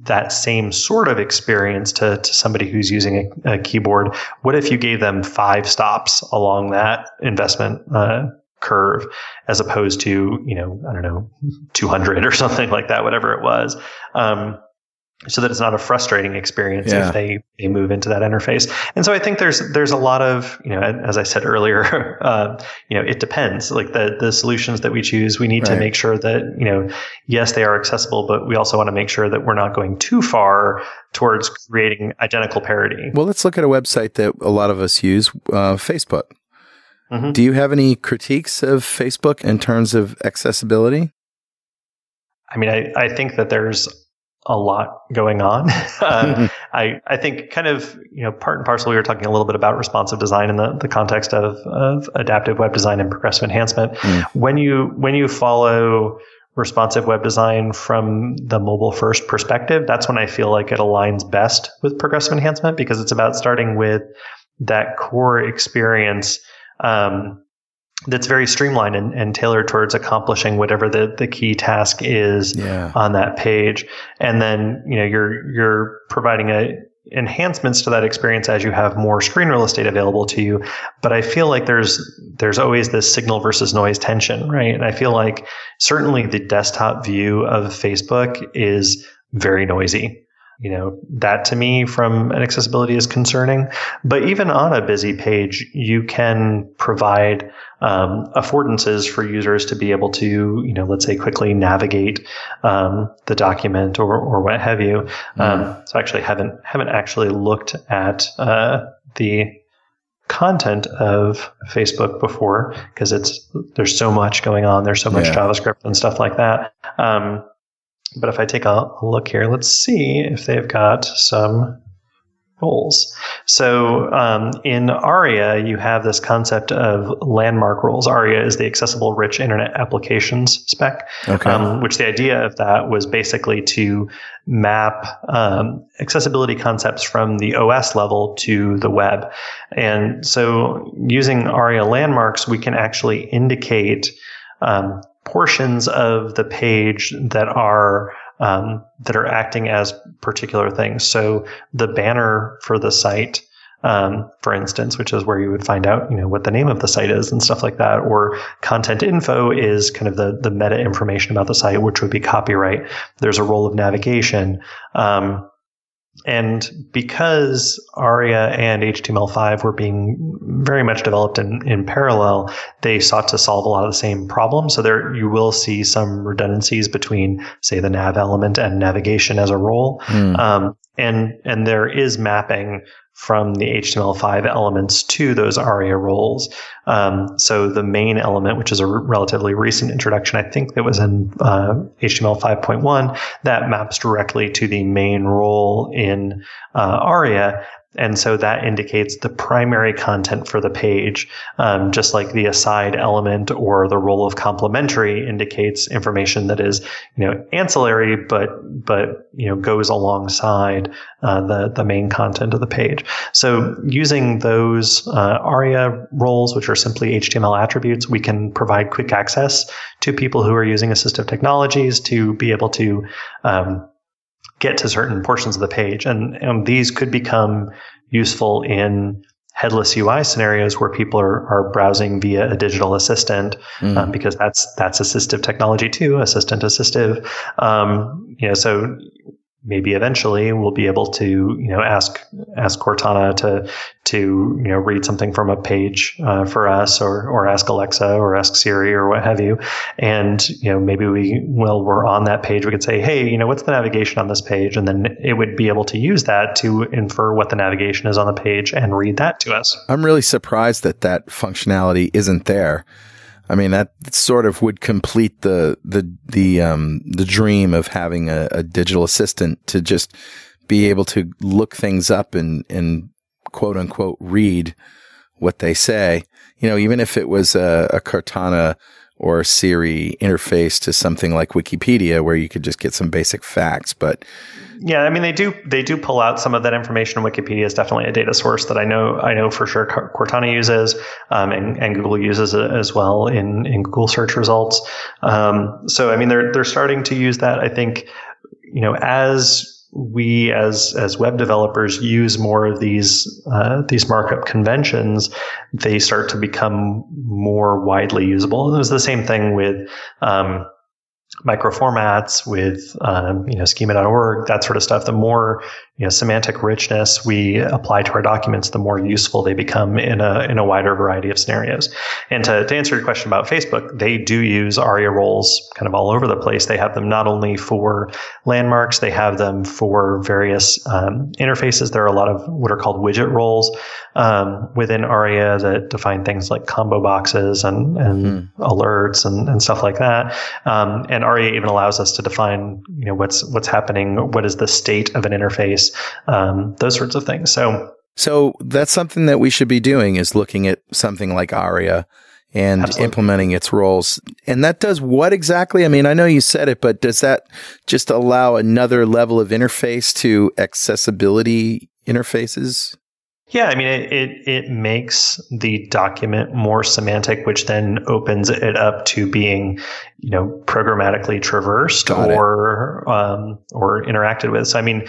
that same sort of experience to, to somebody who's using a, a keyboard, what if you gave them five stops along that investment uh, curve as opposed to, you know, I don't know, 200 or something like that, whatever it was. Um, so that it's not a frustrating experience yeah. if they, they move into that interface. And so I think there's there's a lot of you know as I said earlier, uh, you know it depends. Like the the solutions that we choose, we need right. to make sure that you know yes they are accessible, but we also want to make sure that we're not going too far towards creating identical parity. Well, let's look at a website that a lot of us use, uh, Facebook. Mm-hmm. Do you have any critiques of Facebook in terms of accessibility? I mean, I, I think that there's a lot going on. uh, I, I think kind of, you know, part and parcel, we were talking a little bit about responsive design in the, the context of, of adaptive web design and progressive enhancement. Mm. When you, when you follow responsive web design from the mobile first perspective, that's when I feel like it aligns best with progressive enhancement because it's about starting with that core experience, um, that's very streamlined and, and, tailored towards accomplishing whatever the, the key task is yeah. on that page. And then, you know, you're, you're providing a, enhancements to that experience as you have more screen real estate available to you. But I feel like there's there's always this signal versus noise tension, right? And I feel like certainly the desktop view of Facebook is very noisy. You know, that to me from an accessibility is concerning. But even on a busy page, you can provide um, affordances for users to be able to, you know, let's say quickly navigate um, the document or, or what have you. Mm. Um, so actually haven't haven't actually looked at uh, the content of Facebook before because it's there's so much going on. There's so much yeah. JavaScript and stuff like that. Um, but if I take a look here, let's see if they've got some roles. So um, in ARIA, you have this concept of landmark roles. ARIA is the Accessible Rich Internet Applications spec, okay. um, which the idea of that was basically to map um, accessibility concepts from the OS level to the web. And so using ARIA landmarks, we can actually indicate um, portions of the page that are um, that are acting as particular things. So the banner for the site, um, for instance, which is where you would find out, you know, what the name of the site is and stuff like that, or content info is kind of the the meta information about the site, which would be copyright. There's a role of navigation. Um, and because ARIA and HTML5 were being very much developed in, in parallel, they sought to solve a lot of the same problems. So there you will see some redundancies between, say, the nav element and navigation as a role. Mm. Um, and and there is mapping from the HTML5 elements to those ARIA roles. Um, so the main element, which is a relatively recent introduction, I think that was in uh, HTML 5.1, that maps directly to the main role in uh, ARIA. And so that indicates the primary content for the page, um, just like the aside element or the role of complementary indicates information that is, you know, ancillary, but, but, you know, goes alongside, uh, the, the main content of the page. So using those, uh, ARIA roles, which are simply HTML attributes, we can provide quick access to people who are using assistive technologies to be able to, um, get to certain portions of the page. And, and these could become useful in headless UI scenarios where people are, are browsing via a digital assistant mm. um, because that's that's assistive technology too, assistant assistive. Um, you know, so maybe eventually we'll be able to you know ask ask Cortana to to you know read something from a page uh, for us or or ask Alexa or ask Siri or what have you and you know maybe we while we're on that page we could say hey you know what's the navigation on this page and then it would be able to use that to infer what the navigation is on the page and read that to us. I'm really surprised that that functionality isn't there. I mean, that sort of would complete the the the um, the dream of having a, a, digital assistant to just be able to look things up and and quote unquote read what they say. You know, even if it was a, a Cortana or Siri interface to something like Wikipedia, where you could just get some basic facts, but yeah, I mean they do they do pull out some of that information. Wikipedia is definitely a data source that I know I know for sure Cortana uses, um, and, and, Google uses it as well in in Google search results. Um, so I mean they're they're starting to use that. I think you know as we as as web developers use more of these uh, these markup conventions, they start to become more widely usable. And it was the same thing with um, microformats with um, you know schema.org that sort of stuff the more you know semantic richness we apply to our documents the more useful they become in a in a wider variety of scenarios. And to, to answer your question about facebook they do use aria roles kind of all over the place. They have them not only for landmarks they have them for various um, interfaces. There are a lot of what are called widget roles um, within aria that define things like combo boxes and, and mm-hmm. alerts and, and stuff like that. Um, and ARIA even allows us to define, you know, what's what's happening, what is the state of an interface, um, those sorts of things. So, so that's something that we should be doing is looking at something like ARIA and Absolutely. implementing its roles. And that does what exactly? I mean, I know you said it, but does that just allow another level of interface to accessibility interfaces? Yeah, I mean, it, it, it makes the document more semantic, which then opens it up to being, you know, programmatically traversed or um, or interacted with. So, I mean,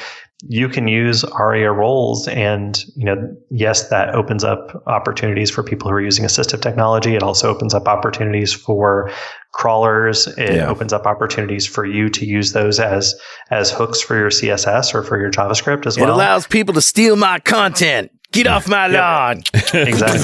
you can use ARIA roles and, you know, yes, that opens up opportunities for people who are using assistive technology. It also opens up opportunities for crawlers. It yeah. opens up opportunities for you to use those as, as hooks for your CSS or for your JavaScript as well. It allows people to steal my content. Get off my lawn. exactly.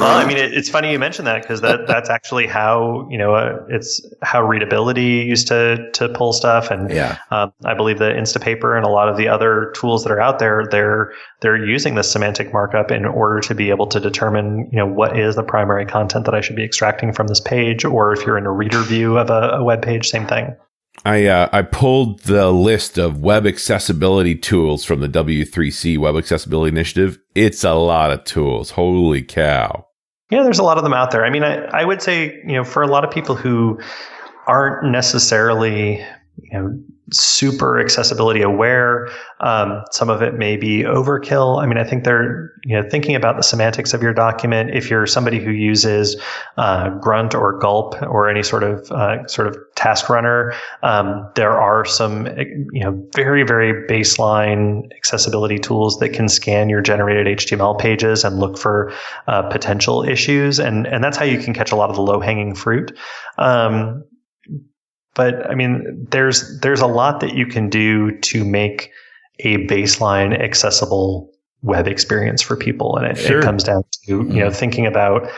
Well, I mean, it, it's funny you mentioned that because that that's actually how you know uh, it's how readability used to to pull stuff, and yeah. Um, I believe that Instapaper and a lot of the other tools that are out there, they're they're using this semantic markup in order to be able to determine you know what is the primary content that I should be extracting from this page, or if you're in a reader view of a, a web page, same thing. I uh, I pulled the list of web accessibility tools from the W3C Web Accessibility Initiative. It's a lot of tools. Holy cow! Yeah, there's a lot of them out there. I mean, I, I would say you know for a lot of people who aren't necessarily you know super accessibility aware. Um, some of it may be overkill. I mean, I think they're you know thinking about the semantics of your document. If you're somebody who uses uh, Grunt or Gulp or any sort of uh, sort of task runner, um, there are some you know very very baseline accessibility tools that can scan your generated HTML pages and look for uh, potential issues, and and that's how you can catch a lot of the low hanging fruit. Um, but I mean, there's there's a lot that you can do to make a baseline accessible web experience for people, and it, sure. it comes down to you know mm-hmm. thinking about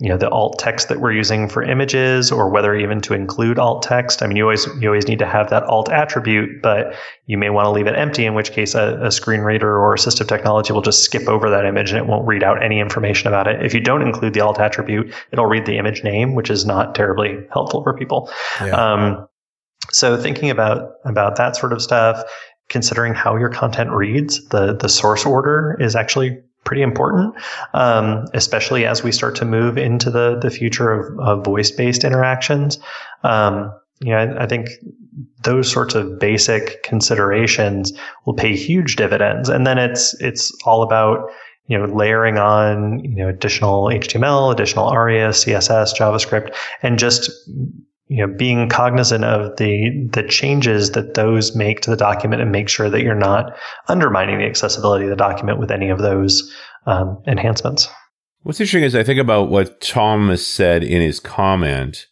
you know the alt text that we're using for images or whether even to include alt text. I mean you always you always need to have that alt attribute but you may want to leave it empty in which case a, a, screen reader or assistive technology will just skip over that image and it won't read out any information about it. If you don't include the alt attribute it'll read the image name which is not terribly helpful for people. Yeah. um, so thinking about about that sort of stuff considering how your content reads the the source order is actually pretty important, um, especially as we start to move into the the future of, of voice based interactions. Um, you know, I, I, think those sorts of basic considerations will pay huge dividends, and then it's it's all about you know layering on you know additional HTML, additional ARIA, CSS, JavaScript, and just you know being cognizant of the the changes that those make to the document and make sure that you're not undermining the accessibility of the document with any of those um, enhancements. What's interesting is I think about what Thomas said in his comment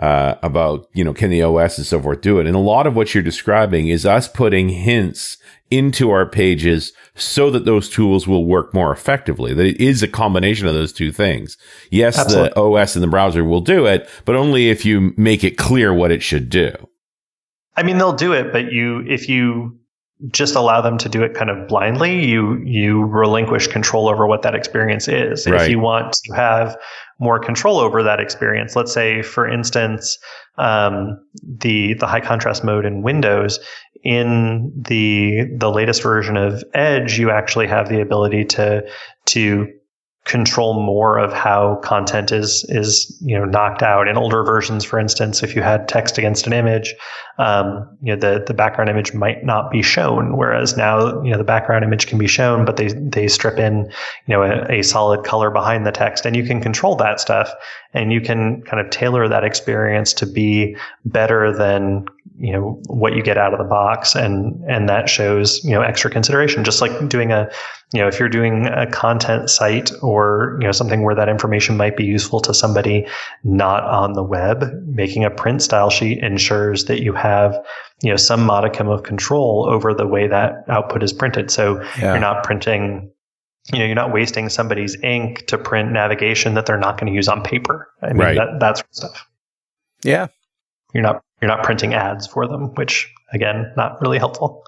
uh, about you know can the OS and so forth do it, and a lot of what you're describing is us putting hints into our pages so that those tools will work more effectively. That it is a combination of those two things. Yes, Absolutely. the OS and the browser will do it, but only if you make it clear what it should do. I mean, they'll do it, but you, if you just allow them to do it kind of blindly, you you relinquish control over what that experience is. Right. If you want to have more control over that experience, let's say, for instance, um, the the high contrast mode in Windows, in the the latest version of Edge, you actually have the ability to to control more of how content is is you know knocked out. In older versions for instance if you had text against an image um, you know the the background image might not be shown whereas now you know the background image can be shown but they they strip in you know a, a solid color behind the text and you can control that stuff and you can kind of tailor that experience to be better than you know what you get out of the box and and that shows you know extra consideration. Just like doing a you know if you're doing a content site or you know something where that information might be useful to somebody not on the web making a print style sheet ensures that you have you know some modicum of control over the way that output is printed so yeah. you're not printing you know, you're not wasting somebody's ink to print navigation that they're not going to use on paper. I mean, right. that, that sort of stuff. Yeah. You're not, you're not printing ads for them, which again, not really helpful.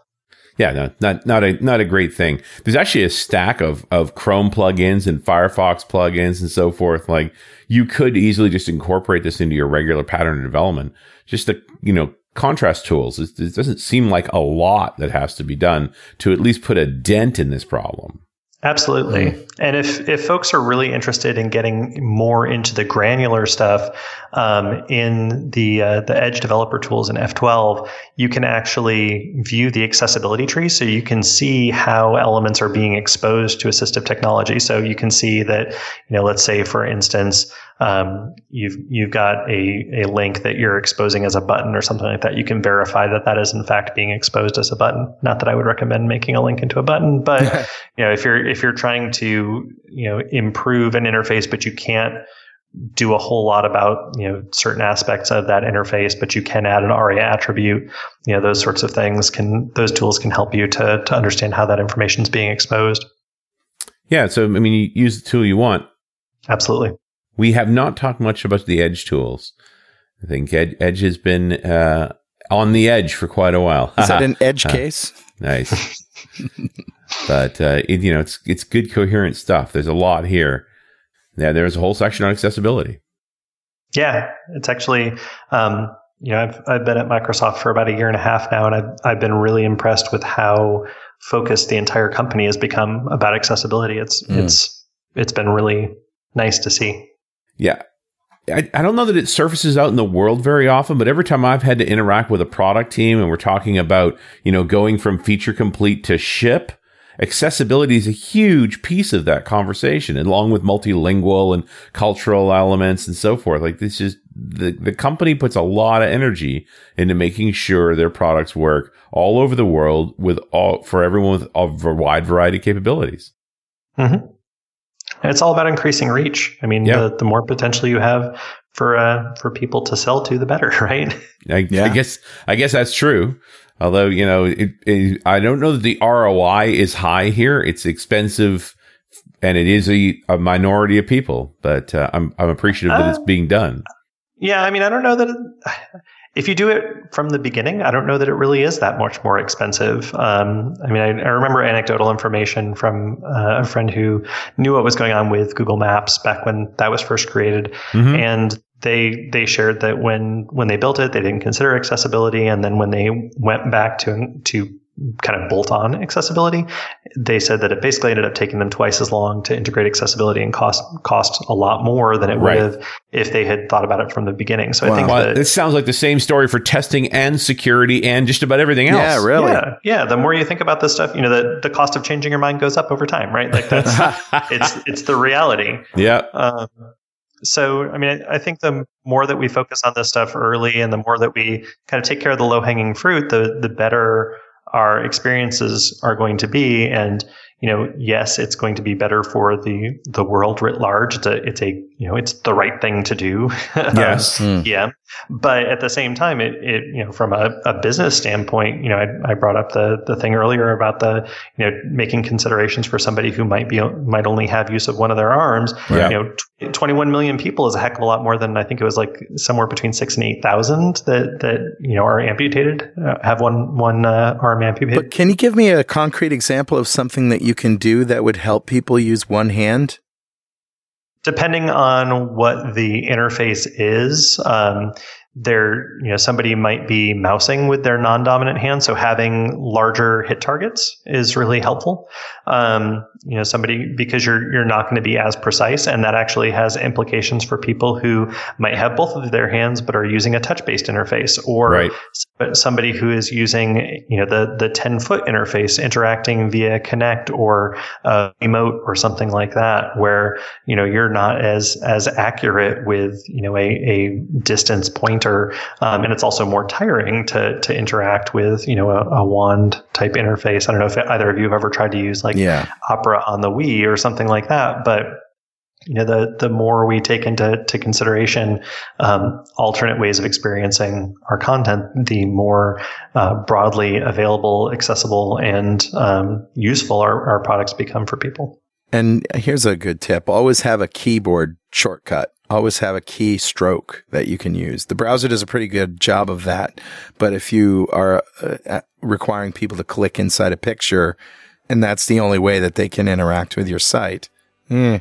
Yeah, no, not not a not a great thing. There's actually a stack of of Chrome plugins and Firefox plugins and so forth. Like you could easily just incorporate this into your regular pattern development. Just the you know contrast tools. It, it doesn't seem like a lot that has to be done to at least put a dent in this problem. Absolutely. And if, if folks are really interested in getting more into the granular stuff um, in the uh, the Edge developer tools in F12, you can actually view the accessibility tree, so you can see how elements are being exposed to assistive technology. So you can see that, you know, let's say for instance, um, you've you've got a, a link that you're exposing as a button or something like that, you can verify that that is in fact being exposed as a button. Not that I would recommend making a link into a button, but you know if you're if you're trying to you know improve an interface, but you can't do a whole lot about you know certain aspects of that interface, but you can add an ARIA attribute. You know those sorts of things can those tools can help you to to understand how that information is being exposed. Yeah, so I mean, you use the tool you want. Absolutely. We have not talked much about the Edge tools. I think Edge, Edge has been uh, on the edge for quite a while. Is that an edge case? nice. but uh, it, you know, it's it's good coherent stuff. There's a lot here yeah, there's a whole section on accessibility. Yeah, it's actually, um, you know, I've, I've been at Microsoft for about a year and a half now, and I've, I've been really impressed with how focused the entire company has become about accessibility. It's, mm. it's, it's been really nice to see. Yeah. I, I don't know that it surfaces out in the world very often, but every time I've had to interact with a product team and we're talking about, you know, going from feature complete to ship, accessibility is a huge piece of that conversation, along with multilingual and cultural elements and so forth. Like this is the, the company puts a lot of energy into making sure their products work all over the world with all for everyone with a wide variety of capabilities. Mm-hmm. And it's all about increasing reach. I mean, yeah. the, the more potential you have for uh, for people to sell to, the better, right? I, yeah. I guess I guess that's true. Although, you know, it, it, I don't know that the ROI is high here. It's expensive and it is a, a minority of people, but uh, I'm, I'm appreciative that it's uh, being done. Yeah. I mean, I don't know that it, if you do it from the beginning, I don't know that it really is that much more expensive. Um, I mean, I, I, remember anecdotal information from uh, a friend who knew what was going on with Google Maps back when that was first created. Mm-hmm. And they they shared that when when they built it, they didn't consider accessibility, and then when they went back to to kind of bolt on accessibility, they said that it basically ended up taking them twice as long to integrate accessibility and cost cost a lot more than it would have if they had thought about it from the beginning. So wow. I think well, this sounds like the same story for testing and security and just about everything else. Yeah, really. Yeah, yeah. The more you think about this stuff, you know, the, the cost of changing your mind goes up over time, right? Like that's it's it's the reality. Yeah. Um, so, I mean, I think the more that we focus on this stuff early and the more that we kind of take care of the low hanging fruit, the, the better our experiences are going to be. And, you know, yes, it's going to be better for the the world writ large. It's a, it's a you know, it's the right thing to do. Yes. um, mm. Yeah. But at the same time, it, it you know, from a, a business standpoint, you know, I, I brought up the the thing earlier about the you know making considerations for somebody who might be might only have use of one of their arms. Yeah. You know, t- 21 million people is a heck of a lot more than I think it was like somewhere between six and eight thousand that that you know are amputated, uh, have one one uh, arm amputated. But can you give me a concrete example of something that you can do that would help people use one hand? Depending on what the interface is, um, there, you know, somebody might be mousing with their non-dominant hand, so having larger hit targets is really helpful. Um, you know, somebody because you're you're not going to be as precise, and that actually has implications for people who might have both of their hands but are using a touch-based interface, or right. somebody who is using you know the the 10 foot interface interacting via Kinect or a Wiimote or something like that, where you know you're not as as accurate with you know a a distance pointer, um, and it's also more tiring to to interact with you know a, a, wand type interface. I don't know if either of you have ever tried to use like yeah. Opera on the Wii or something like that, but you know the the more we take into to consideration um, alternate ways of experiencing our content, the more uh, broadly available, accessible, and um, useful our, our products become for people. And here's a good tip: always have a keyboard shortcut always have a key stroke that you can use. The browser does a pretty good job of that. But if you are uh, requiring people to click inside a picture and that's the only way that they can interact with your site, eh.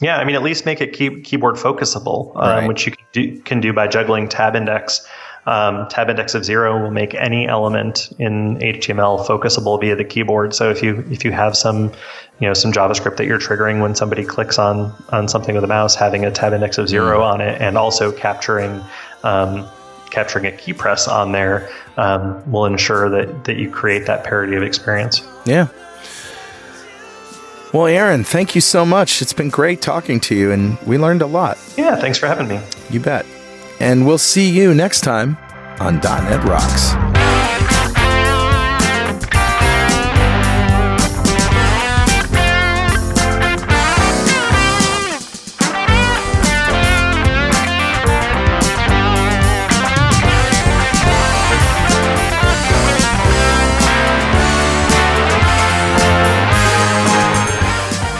Yeah, I mean, at least make it key- keyboard focusable, um, right. which you can do, can do by juggling tab index um, tab index of zero will make any element in HTML focusable via the keyboard. So if you if you have some you know some JavaScript that you're triggering when somebody clicks on on something with a mouse, having a tab index of zero mm. on it, and also capturing um, capturing a key press on there um, will ensure that that you create that parity of experience. Yeah. Well, Aaron, thank you so much. It's been great talking to you, and we learned a lot. Yeah, thanks for having me. You bet. And we'll see you next time on .NET Rocks.